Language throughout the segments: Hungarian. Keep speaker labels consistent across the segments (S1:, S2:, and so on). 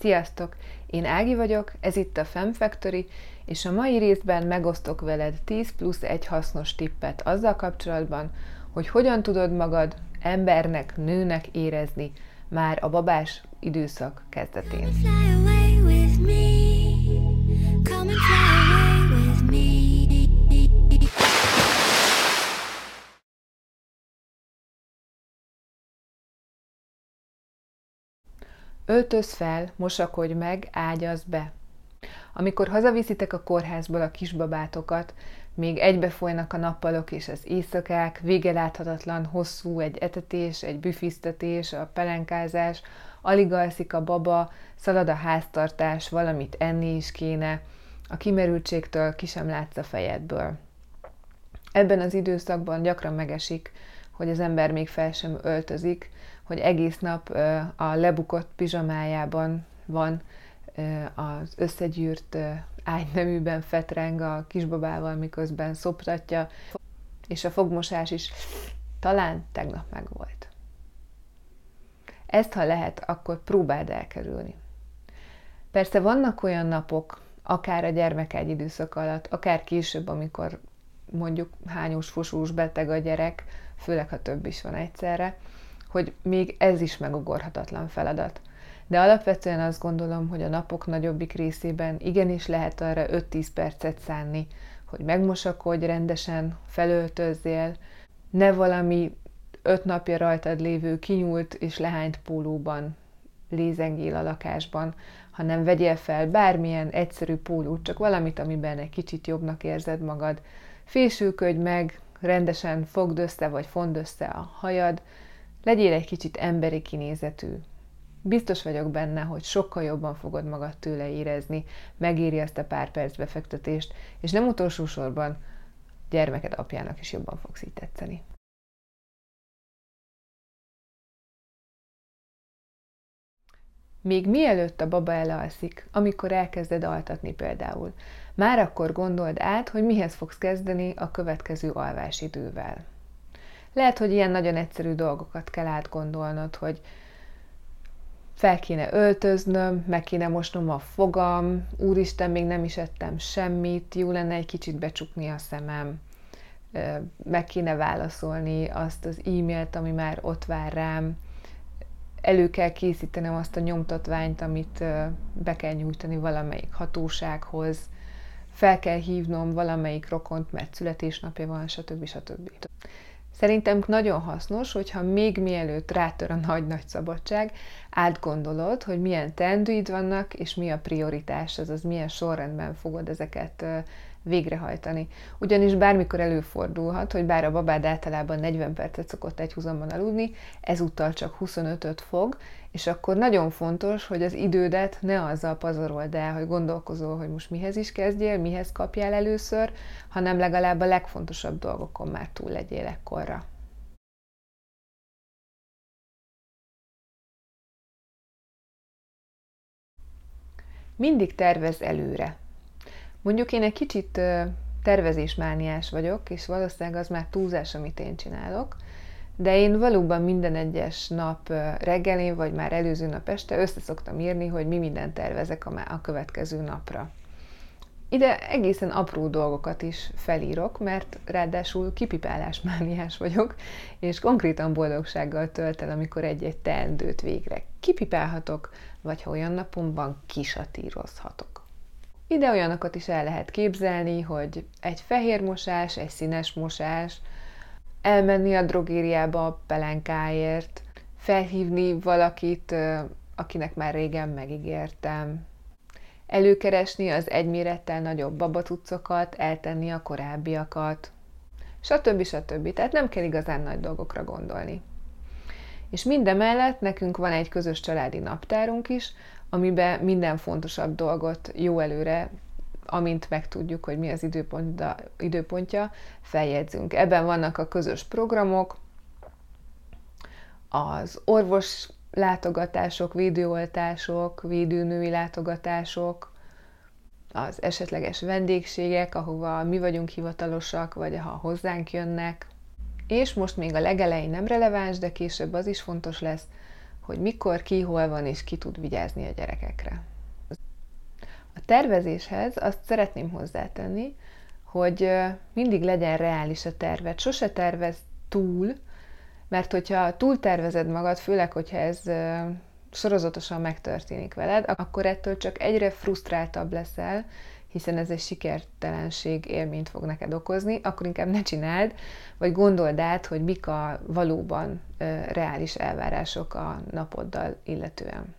S1: Sziasztok! Én Ági vagyok, ez itt a Fem Factory, és a mai részben megosztok veled 10 plusz egy hasznos tippet azzal kapcsolatban, hogy hogyan tudod magad embernek, nőnek érezni már a babás időszak kezdetén. Öltöz fel, mosakodj meg, ágyaz be. Amikor hazaviszitek a kórházból a kisbabátokat, még egybefolynak a nappalok és az éjszakák, vége láthatatlan, hosszú egy etetés, egy büfisztetés, a pelenkázás, alig alszik a baba, szalad a háztartás, valamit enni is kéne, a kimerültségtől ki sem látsz a fejedből. Ebben az időszakban gyakran megesik, hogy az ember még fel sem öltözik, hogy egész nap a lebukott pizsamájában van, az összegyűrt ágyneműben fetreng a kisbabával, miközben szoptatja, és a fogmosás is talán tegnap megvolt. Ezt, ha lehet, akkor próbáld elkerülni. Persze vannak olyan napok, akár a gyermek egy időszak alatt, akár később, amikor mondjuk hányós, fosós beteg a gyerek, főleg ha több is van egyszerre, hogy még ez is megugorhatatlan feladat. De alapvetően azt gondolom, hogy a napok nagyobbik részében igenis lehet arra 5-10 percet szánni, hogy megmosakodj rendesen, felöltözzél, ne valami öt napja rajtad lévő kinyúlt és lehányt pólóban lézengél a lakásban, hanem vegyél fel bármilyen egyszerű pólót, csak valamit, amiben egy kicsit jobbnak érzed magad. Fésülködj meg, rendesen fogd össze vagy fond össze a hajad, Legyél egy kicsit emberi kinézetű. Biztos vagyok benne, hogy sokkal jobban fogod magad tőle érezni, megéri ezt a pár perc befektetést, és nem utolsó sorban gyermeked apjának is jobban fogsz így tetszeni. Még mielőtt a baba elalszik, amikor elkezded altatni például, már akkor gondold át, hogy mihez fogsz kezdeni a következő alvásidővel. Lehet, hogy ilyen nagyon egyszerű dolgokat kell átgondolnod, hogy fel kéne öltöznöm, meg kéne mosnom a fogam, úristen, még nem is ettem semmit, jó lenne egy kicsit becsukni a szemem, meg kéne válaszolni azt az e-mailt, ami már ott vár rám, elő kell készítenem azt a nyomtatványt, amit be kell nyújtani valamelyik hatósághoz, fel kell hívnom valamelyik rokont, mert születésnapja van, stb. stb. Szerintem nagyon hasznos, hogyha még mielőtt rátör a nagy-nagy szabadság, átgondolod, hogy milyen teendőid vannak, és mi a prioritás, azaz milyen sorrendben fogod ezeket végrehajtani. Ugyanis bármikor előfordulhat, hogy bár a babád általában 40 percet szokott egy húzamban aludni, ezúttal csak 25-öt fog, és akkor nagyon fontos, hogy az idődet ne azzal pazarold el, hogy gondolkozol, hogy most mihez is kezdjél, mihez kapjál először, hanem legalább a legfontosabb dolgokon már túl legyél ekkorra. Mindig tervez előre. Mondjuk én egy kicsit tervezésmániás vagyok, és valószínűleg az már túlzás, amit én csinálok, de én valóban minden egyes nap reggelén, vagy már előző nap este össze szoktam írni, hogy mi mindent tervezek a, a következő napra. Ide egészen apró dolgokat is felírok, mert ráadásul kipipálásmániás vagyok, és konkrétan boldogsággal tölt el, amikor egy-egy teendőt végre kipipálhatok, vagy ha olyan napomban kisatírozhatok. Ide olyanokat is el lehet képzelni, hogy egy fehér mosás, egy színes mosás, elmenni a drogériába a pelenkáért, felhívni valakit, akinek már régen megígértem, előkeresni az egymérettel nagyobb babatucokat, eltenni a korábbiakat, stb. stb. Tehát nem kell igazán nagy dolgokra gondolni. És mindemellett nekünk van egy közös családi naptárunk is, amiben minden fontosabb dolgot jó előre, amint megtudjuk, hogy mi az időpontja, feljegyzünk. Ebben vannak a közös programok, az orvos látogatások, védőoltások, védőnői látogatások, az esetleges vendégségek, ahova mi vagyunk hivatalosak, vagy ha hozzánk jönnek. És most még a legelején nem releváns, de később az is fontos lesz, hogy mikor, ki, hol van és ki tud vigyázni a gyerekekre. A tervezéshez azt szeretném hozzátenni, hogy mindig legyen reális a tervet. Sose tervez túl, mert hogyha túl tervezed magad, főleg, hogyha ez sorozatosan megtörténik veled, akkor ettől csak egyre frusztráltabb leszel, hiszen ez egy sikertelenség élményt fog neked okozni, akkor inkább ne csináld, vagy gondold át, hogy mik a valóban reális elvárások a napoddal illetően.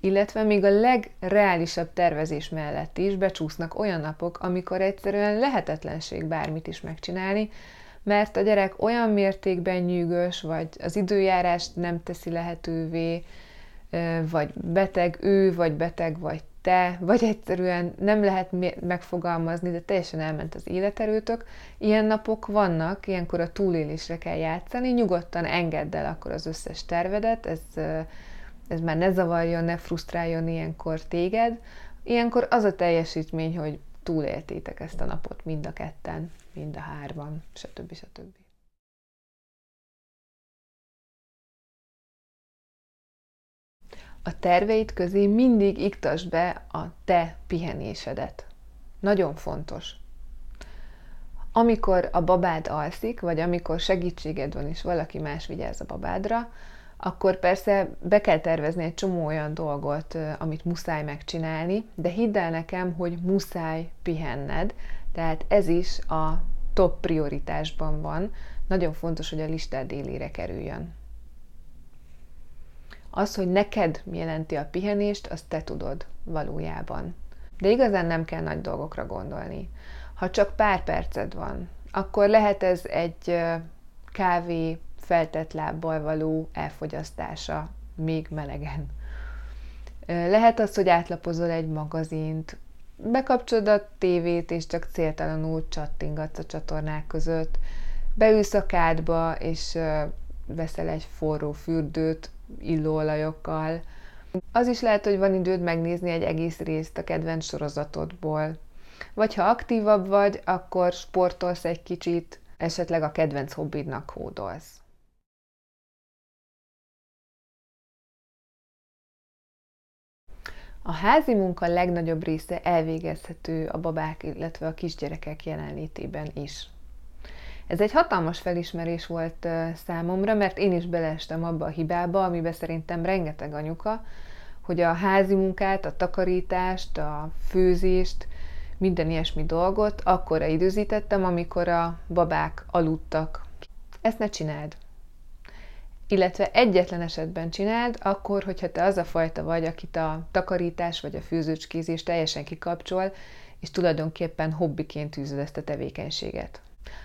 S1: Illetve még a legreálisabb tervezés mellett is becsúsznak olyan napok, amikor egyszerűen lehetetlenség bármit is megcsinálni, mert a gyerek olyan mértékben nyűgös, vagy az időjárást nem teszi lehetővé, vagy beteg ő, vagy beteg vagy te, vagy egyszerűen nem lehet megfogalmazni, de teljesen elment az életerőtök. Ilyen napok vannak, ilyenkor a túlélésre kell játszani, nyugodtan engedd el akkor az összes tervedet, ez, ez már ne zavarjon, ne frusztráljon ilyenkor téged. Ilyenkor az a teljesítmény, hogy túléltétek ezt a napot mind a ketten, mind a hárman, stb. stb. a terveid közé mindig iktasd be a te pihenésedet. Nagyon fontos. Amikor a babád alszik, vagy amikor segítséged van, és valaki más vigyáz a babádra, akkor persze be kell tervezni egy csomó olyan dolgot, amit muszáj megcsinálni, de hidd el nekem, hogy muszáj pihenned, tehát ez is a top prioritásban van. Nagyon fontos, hogy a listád élére kerüljön. Az, hogy neked jelenti a pihenést, azt te tudod valójában. De igazán nem kell nagy dolgokra gondolni. Ha csak pár perced van, akkor lehet ez egy kávé feltett lábbal való elfogyasztása még melegen. Lehet az, hogy átlapozol egy magazint, bekapcsolod a tévét, és csak céltalanul csattingatsz a csatornák között, beülsz a kádba, és veszel egy forró fürdőt, illóolajokkal. Az is lehet, hogy van időd megnézni egy egész részt a kedvenc sorozatodból. Vagy ha aktívabb vagy, akkor sportolsz egy kicsit, esetleg a kedvenc hobbidnak hódolsz. A házi munka legnagyobb része elvégezhető a babák, illetve a kisgyerekek jelenlétében is. Ez egy hatalmas felismerés volt számomra, mert én is beleestem abba a hibába, amiben szerintem rengeteg anyuka, hogy a házi munkát, a takarítást, a főzést, minden ilyesmi dolgot akkora időzítettem, amikor a babák aludtak. Ezt ne csináld. Illetve egyetlen esetben csináld, akkor, hogyha te az a fajta vagy, akit a takarítás vagy a főzőcskézés teljesen kikapcsol, és tulajdonképpen hobbiként űzöd ezt a tevékenységet.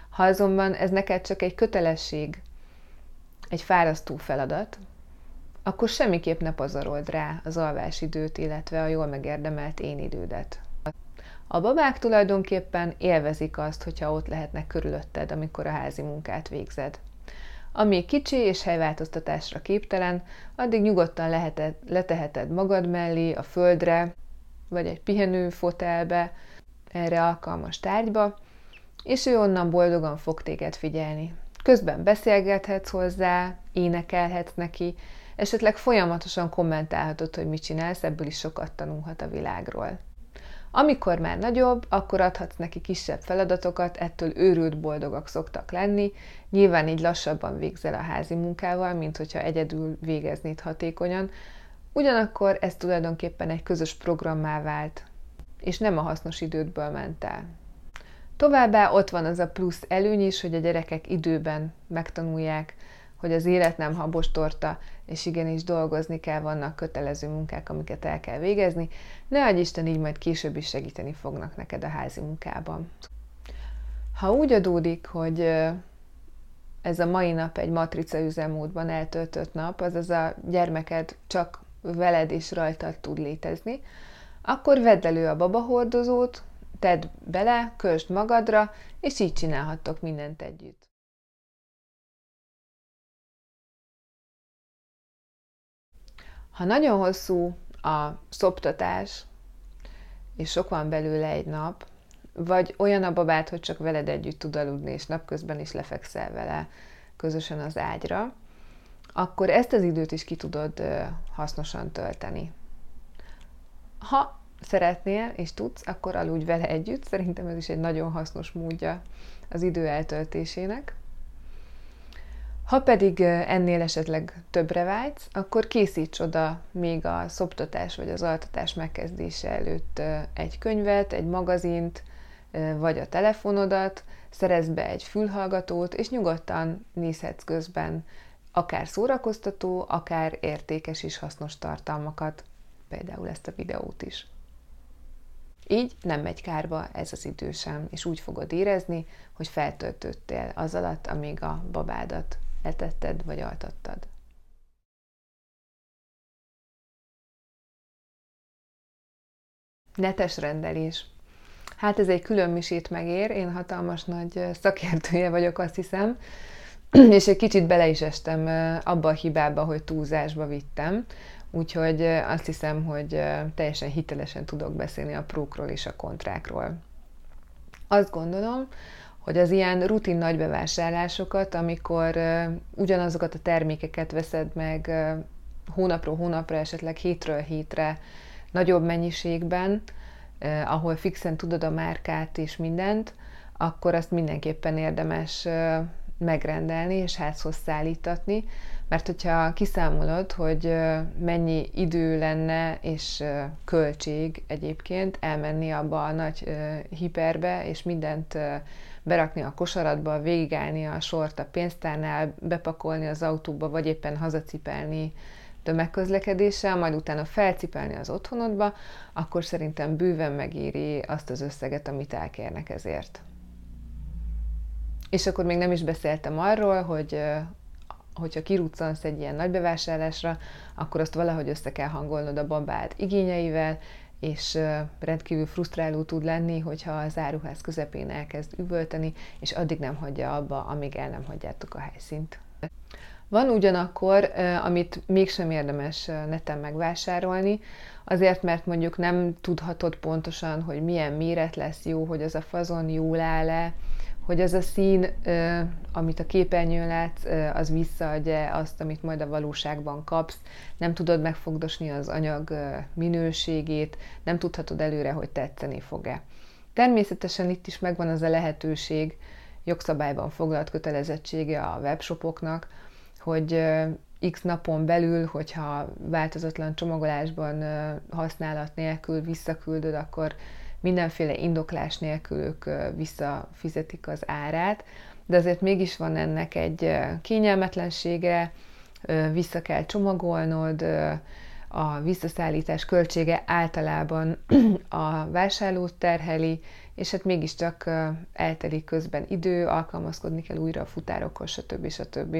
S1: Ha azonban ez neked csak egy kötelesség, egy fárasztó feladat, akkor semmiképp ne pazarold rá az alvásidőt, illetve a jól megérdemelt én idődet. A babák tulajdonképpen élvezik azt, hogyha ott lehetnek körülötted, amikor a házi munkát végzed. Ami kicsi és helyváltoztatásra képtelen, addig nyugodtan leheted, leteheted magad mellé, a földre, vagy egy pihenő fotelbe, erre alkalmas tárgyba, és ő onnan boldogan fog téged figyelni. Közben beszélgethetsz hozzá, énekelhetsz neki, esetleg folyamatosan kommentálhatod, hogy mit csinálsz, ebből is sokat tanulhat a világról. Amikor már nagyobb, akkor adhatsz neki kisebb feladatokat, ettől őrült boldogak szoktak lenni, nyilván így lassabban végzel a házi munkával, mint hogyha egyedül végeznéd hatékonyan, ugyanakkor ez tulajdonképpen egy közös programmá vált, és nem a hasznos idődből ment el. Továbbá ott van az a plusz előny is, hogy a gyerekek időben megtanulják, hogy az élet nem habos torta, és igenis dolgozni kell, vannak kötelező munkák, amiket el kell végezni. Ne adj Isten, így majd később is segíteni fognak neked a házi munkában. Ha úgy adódik, hogy ez a mai nap egy matrica üzemmódban eltöltött nap, azaz a gyermeked csak veled és rajtad tud létezni, akkor vedd elő a babahordozót, tedd bele, kösd magadra, és így csinálhattok mindent együtt. Ha nagyon hosszú a szoptatás, és sok van belőle egy nap, vagy olyan a babát, hogy csak veled együtt tud aludni, és napközben is lefekszel vele közösen az ágyra, akkor ezt az időt is ki tudod hasznosan tölteni. Ha szeretnél és tudsz, akkor aludj vele együtt. Szerintem ez is egy nagyon hasznos módja az idő eltöltésének. Ha pedig ennél esetleg többre vágysz, akkor készíts oda még a szoptatás vagy az altatás megkezdése előtt egy könyvet, egy magazint, vagy a telefonodat, szerezd be egy fülhallgatót, és nyugodtan nézhetsz közben akár szórakoztató, akár értékes és hasznos tartalmakat, például ezt a videót is. Így nem megy kárba ez az idő sem, és úgy fogod érezni, hogy feltöltöttél az alatt, amíg a babádat etetted vagy altattad. Netes rendelés. Hát ez egy külön misét megér, én hatalmas nagy szakértője vagyok, azt hiszem, és egy kicsit bele is estem abba a hibába, hogy túlzásba vittem, úgyhogy azt hiszem, hogy teljesen hitelesen tudok beszélni a prókról és a kontrákról. Azt gondolom, hogy az ilyen rutin nagy bevásárlásokat, amikor ugyanazokat a termékeket veszed meg hónapról hónapra, esetleg hétről hétre nagyobb mennyiségben, ahol fixen tudod a márkát és mindent, akkor azt mindenképpen érdemes megrendelni és házhoz szállítatni, mert hogyha kiszámolod, hogy mennyi idő lenne és költség egyébként elmenni abba a nagy hiperbe, és mindent berakni a kosaratba, végigállni a sort a pénztárnál, bepakolni az autóba, vagy éppen hazacipelni tömegközlekedéssel, majd utána felcipelni az otthonodba, akkor szerintem bőven megéri azt az összeget, amit elkérnek ezért. És akkor még nem is beszéltem arról, hogy hogyha kiruccansz egy ilyen nagy bevásárlásra, akkor azt valahogy össze kell hangolnod a babád igényeivel, és rendkívül frusztráló tud lenni, hogyha az áruház közepén elkezd üvölteni, és addig nem hagyja abba, amíg el nem hagyjátok a helyszínt. Van ugyanakkor, amit mégsem érdemes neten megvásárolni, azért, mert mondjuk nem tudhatod pontosan, hogy milyen méret lesz jó, hogy az a fazon jól áll-e, hogy az a szín, amit a képernyőn látsz, az visszaadja azt, amit majd a valóságban kapsz, nem tudod megfogdosni az anyag minőségét, nem tudhatod előre, hogy tetszeni fog-e. Természetesen itt is megvan az a lehetőség, jogszabályban foglalt kötelezettsége a webshopoknak, hogy x napon belül, hogyha változatlan csomagolásban használat nélkül visszaküldöd, akkor mindenféle indoklás nélkül ők visszafizetik az árát, de azért mégis van ennek egy kényelmetlensége, vissza kell csomagolnod, a visszaszállítás költsége általában a vásárlót terheli, és hát mégiscsak eltelik közben idő, alkalmazkodni kell újra a futárokhoz, stb. stb.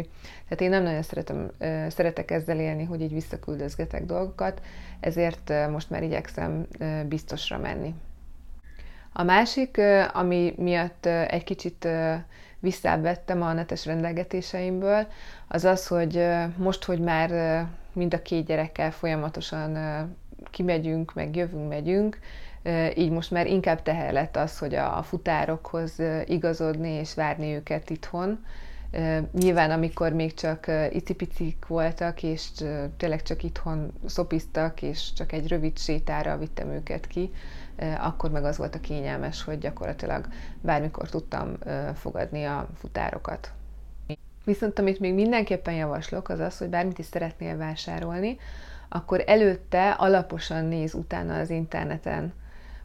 S1: Tehát én nem nagyon szeretem, szeretek ezzel élni, hogy így visszaküldözgetek dolgokat, ezért most már igyekszem biztosra menni. A másik, ami miatt egy kicsit visszávettem a netes rendelgetéseimből, az az, hogy most, hogy már mind a két gyerekkel folyamatosan kimegyünk, meg jövünk, megyünk, így most már inkább teher lett az, hogy a futárokhoz igazodni és várni őket itthon. Nyilván, amikor még csak icipicik voltak, és tényleg csak itthon szopiztak, és csak egy rövid sétára vittem őket ki, akkor meg az volt a kényelmes, hogy gyakorlatilag bármikor tudtam fogadni a futárokat. Viszont amit még mindenképpen javaslok, az az, hogy bármit is szeretnél vásárolni, akkor előtte alaposan néz utána az interneten,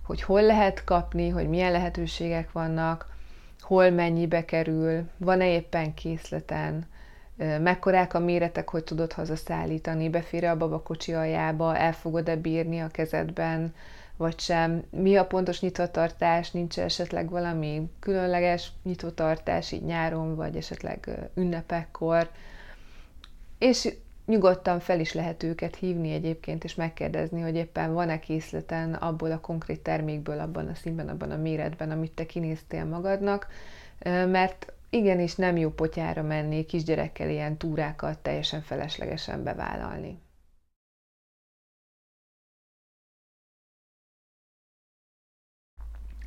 S1: hogy hol lehet kapni, hogy milyen lehetőségek vannak, hol mennyibe kerül, van-e éppen készleten, mekkorák a méretek, hogy tudod hazaszállítani, befér a babakocsi aljába, el fogod-e bírni a kezedben, vagy sem. Mi a pontos nyitvatartás, nincs esetleg valami különleges nyitvatartás így nyáron, vagy esetleg ünnepekkor. És nyugodtan fel is lehet őket hívni egyébként, és megkérdezni, hogy éppen van-e készleten abból a konkrét termékből, abban a színben, abban a méretben, amit te kinéztél magadnak, mert igenis nem jó potyára menni kisgyerekkel ilyen túrákat teljesen feleslegesen bevállalni.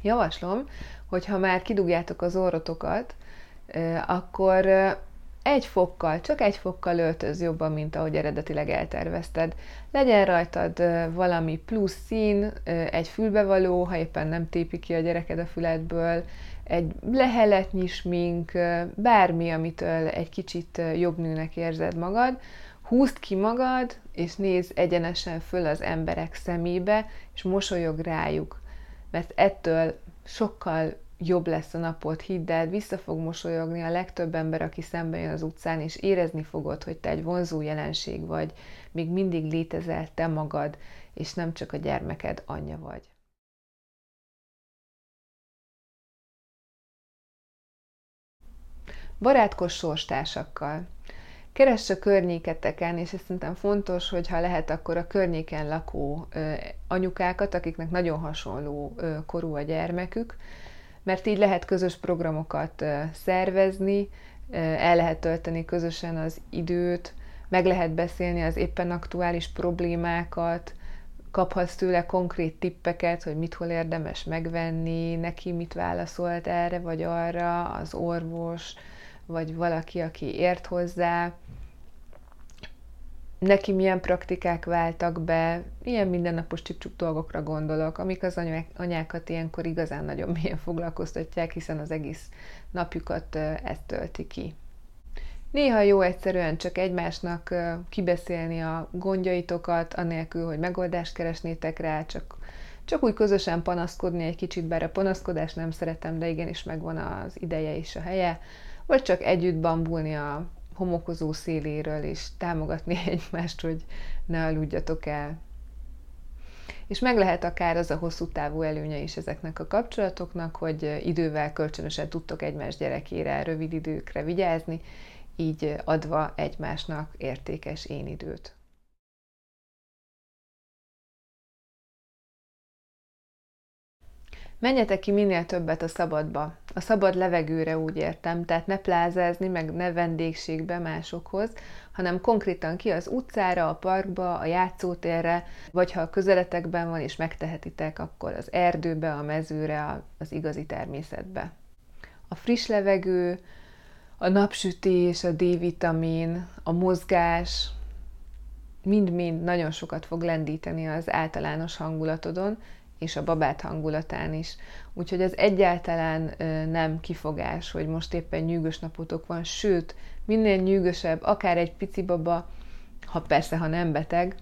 S1: Javaslom, hogy ha már kidugjátok az orrotokat, akkor egy fokkal, csak egy fokkal öltöz jobban, mint ahogy eredetileg eltervezted. Legyen rajtad valami plusz szín, egy fülbevaló, ha éppen nem tépi ki a gyereked a füledből, egy leheletnyi smink, bármi, amitől egy kicsit jobb nőnek érzed magad, húzd ki magad, és nézz egyenesen föl az emberek szemébe, és mosolyog rájuk. Mert ettől sokkal jobb lesz a napot, hidd el, vissza fog mosolyogni a legtöbb ember, aki szembe jön az utcán, és érezni fogod, hogy te egy vonzó jelenség vagy, még mindig létezel te magad, és nem csak a gyermeked anyja vagy. Barátkozz sorstársakkal. Keress a környéketeken, és ez szerintem fontos, hogy ha lehet, akkor a környéken lakó anyukákat, akiknek nagyon hasonló korú a gyermekük, mert így lehet közös programokat szervezni, el lehet tölteni közösen az időt, meg lehet beszélni az éppen aktuális problémákat, kaphatsz tőle konkrét tippeket, hogy mit hol érdemes megvenni, neki mit válaszolt erre vagy arra, az orvos, vagy valaki, aki ért hozzá, neki milyen praktikák váltak be, ilyen mindennapos csipcsuk dolgokra gondolok, amik az anyákat ilyenkor igazán nagyon mélyen foglalkoztatják, hiszen az egész napjukat ezt tölti ki. Néha jó egyszerűen csak egymásnak kibeszélni a gondjaitokat, anélkül, hogy megoldást keresnétek rá, csak, csak úgy közösen panaszkodni egy kicsit, bár a panaszkodást nem szeretem, de igenis megvan az ideje és a helye, vagy csak együtt bambulni a homokozó széléről, és támogatni egymást, hogy ne aludjatok el. És meg lehet akár az a hosszú távú előnye is ezeknek a kapcsolatoknak, hogy idővel kölcsönösen tudtok egymás gyerekére rövid időkre vigyázni, így adva egymásnak értékes én időt. Menjetek ki minél többet a szabadba. A szabad levegőre úgy értem, tehát ne plázázni, meg ne vendégségbe másokhoz, hanem konkrétan ki az utcára, a parkba, a játszótérre, vagy ha a közeletekben van és megtehetitek, akkor az erdőbe, a mezőre, az igazi természetbe. A friss levegő, a napsütés, a D-vitamin, a mozgás, mind-mind nagyon sokat fog lendíteni az általános hangulatodon, és a babát hangulatán is. Úgyhogy ez egyáltalán nem kifogás, hogy most éppen nyűgös napotok van, sőt, minél nyűgösebb, akár egy pici baba, ha persze, ha nem beteg,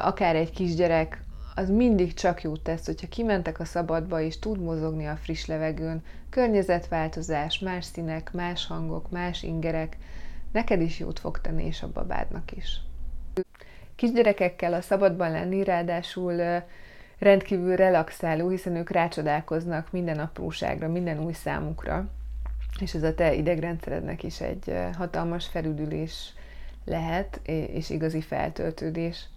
S1: akár egy kisgyerek, az mindig csak jót tesz, hogyha kimentek a szabadba és tud mozogni a friss levegőn, környezetváltozás, más színek, más hangok, más ingerek, neked is jót fog tenni, és a babádnak is. Kisgyerekekkel a szabadban lenni, ráadásul rendkívül relaxáló, hiszen ők rácsodálkoznak minden apróságra, minden új számukra, és ez a te idegrendszerednek is egy hatalmas felüdülés lehet, és igazi feltöltődés.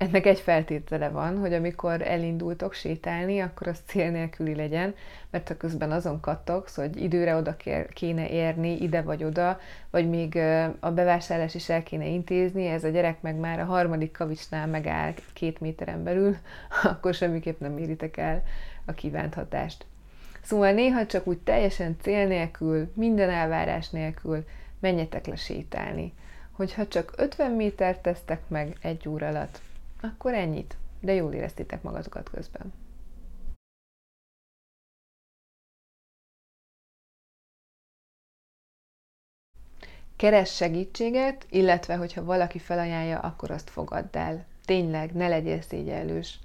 S1: Ennek egy feltétele van, hogy amikor elindultok sétálni, akkor az cél nélküli legyen, mert ha közben azon kattogsz, hogy időre oda kéne érni, ide vagy oda, vagy még a bevásárlás is el kéne intézni, ez a gyerek meg már a harmadik kavicsnál megáll két méteren belül, akkor semmiképp nem éritek el a kívánt hatást. Szóval néha csak úgy teljesen cél nélkül, minden elvárás nélkül menjetek le sétálni. Hogyha csak 50 métert tesztek meg egy óra alatt, akkor ennyit, de jól éreztétek magatokat közben. Keres segítséget, illetve hogyha valaki felajánlja, akkor azt fogadd el. Tényleg, ne legyél szégyellős.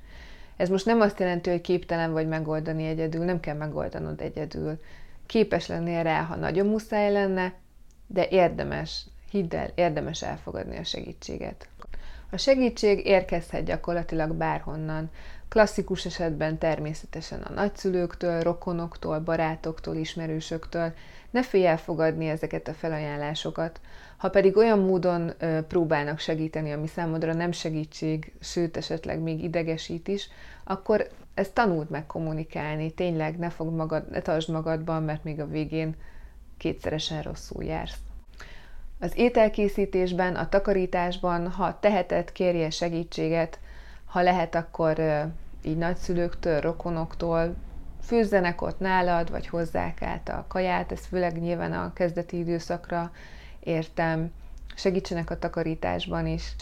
S1: Ez most nem azt jelenti, hogy képtelen vagy megoldani egyedül, nem kell megoldanod egyedül. Képes lennél rá, ha nagyon muszáj lenne, de érdemes, hidd el, érdemes elfogadni a segítséget. A segítség érkezhet gyakorlatilag bárhonnan. Klasszikus esetben természetesen a nagyszülőktől, rokonoktól, barátoktól, ismerősöktől. Ne félj elfogadni ezeket a felajánlásokat. Ha pedig olyan módon ö, próbálnak segíteni, ami számodra nem segítség, sőt esetleg még idegesít is, akkor ezt tanuld meg kommunikálni. Tényleg ne fogd magad, ne tartsd magadban, mert még a végén kétszeresen rosszul jársz. Az ételkészítésben, a takarításban, ha teheted, kérje segítséget, ha lehet, akkor így nagyszülőktől, rokonoktól, főzzenek ott nálad, vagy hozzák át a kaját, ez főleg nyilván a kezdeti időszakra értem, segítsenek a takarításban is.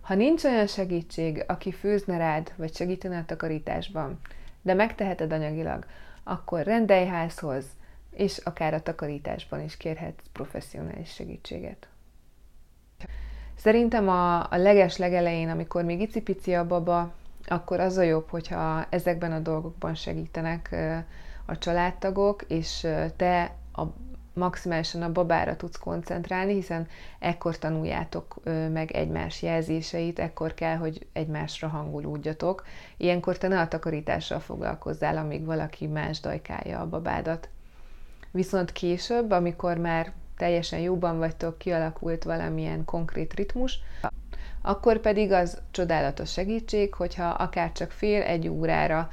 S1: Ha nincs olyan segítség, aki főzne rád, vagy segítene a takarításban, de megteheted anyagilag, akkor rendelj házhoz, és akár a takarításban is kérhetsz professzionális segítséget. Szerintem a, a leges legelején, amikor még icipici a baba, akkor az a jobb, hogyha ezekben a dolgokban segítenek a családtagok, és te a, maximálisan a babára tudsz koncentrálni, hiszen ekkor tanuljátok meg egymás jelzéseit, ekkor kell, hogy egymásra hangolódjatok. Ilyenkor te ne a takarítással foglalkozzál, amíg valaki más dajkálja a babádat. Viszont később, amikor már teljesen jóban vagytok, kialakult valamilyen konkrét ritmus, akkor pedig az csodálatos segítség, hogyha akár csak fél egy órára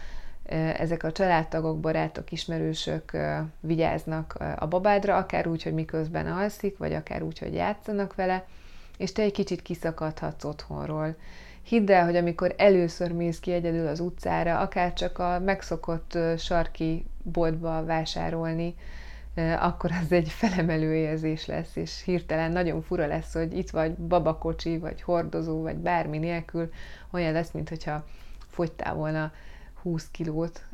S1: ezek a családtagok, barátok, ismerősök vigyáznak a babádra, akár úgy, hogy miközben alszik, vagy akár úgy, hogy játszanak vele, és te egy kicsit kiszakadhatsz otthonról. Hidd el, hogy amikor először mész ki egyedül az utcára, akár csak a megszokott sarki boltba vásárolni, akkor az egy felemelő érzés lesz, és hirtelen nagyon fura lesz, hogy itt vagy babakocsi, vagy hordozó, vagy bármi nélkül, olyan lesz, mintha fogytál volna 20 kilót,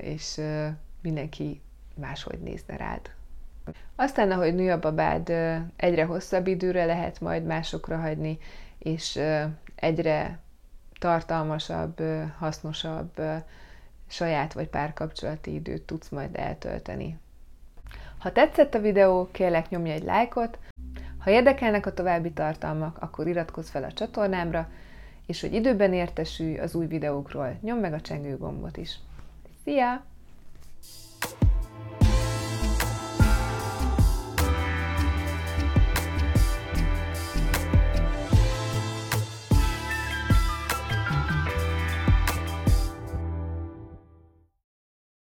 S1: és mindenki máshogy nézne rád. Aztán, ahogy nő a babád, egyre hosszabb időre lehet majd másokra hagyni, és egyre tartalmasabb, hasznosabb saját vagy párkapcsolati időt tudsz majd eltölteni. Ha tetszett a videó, kérlek nyomj egy lájkot, ha érdekelnek a további tartalmak, akkor iratkozz fel a csatornámra, és hogy időben értesülj az új videókról, nyomd meg a csengő gombot is. Szia!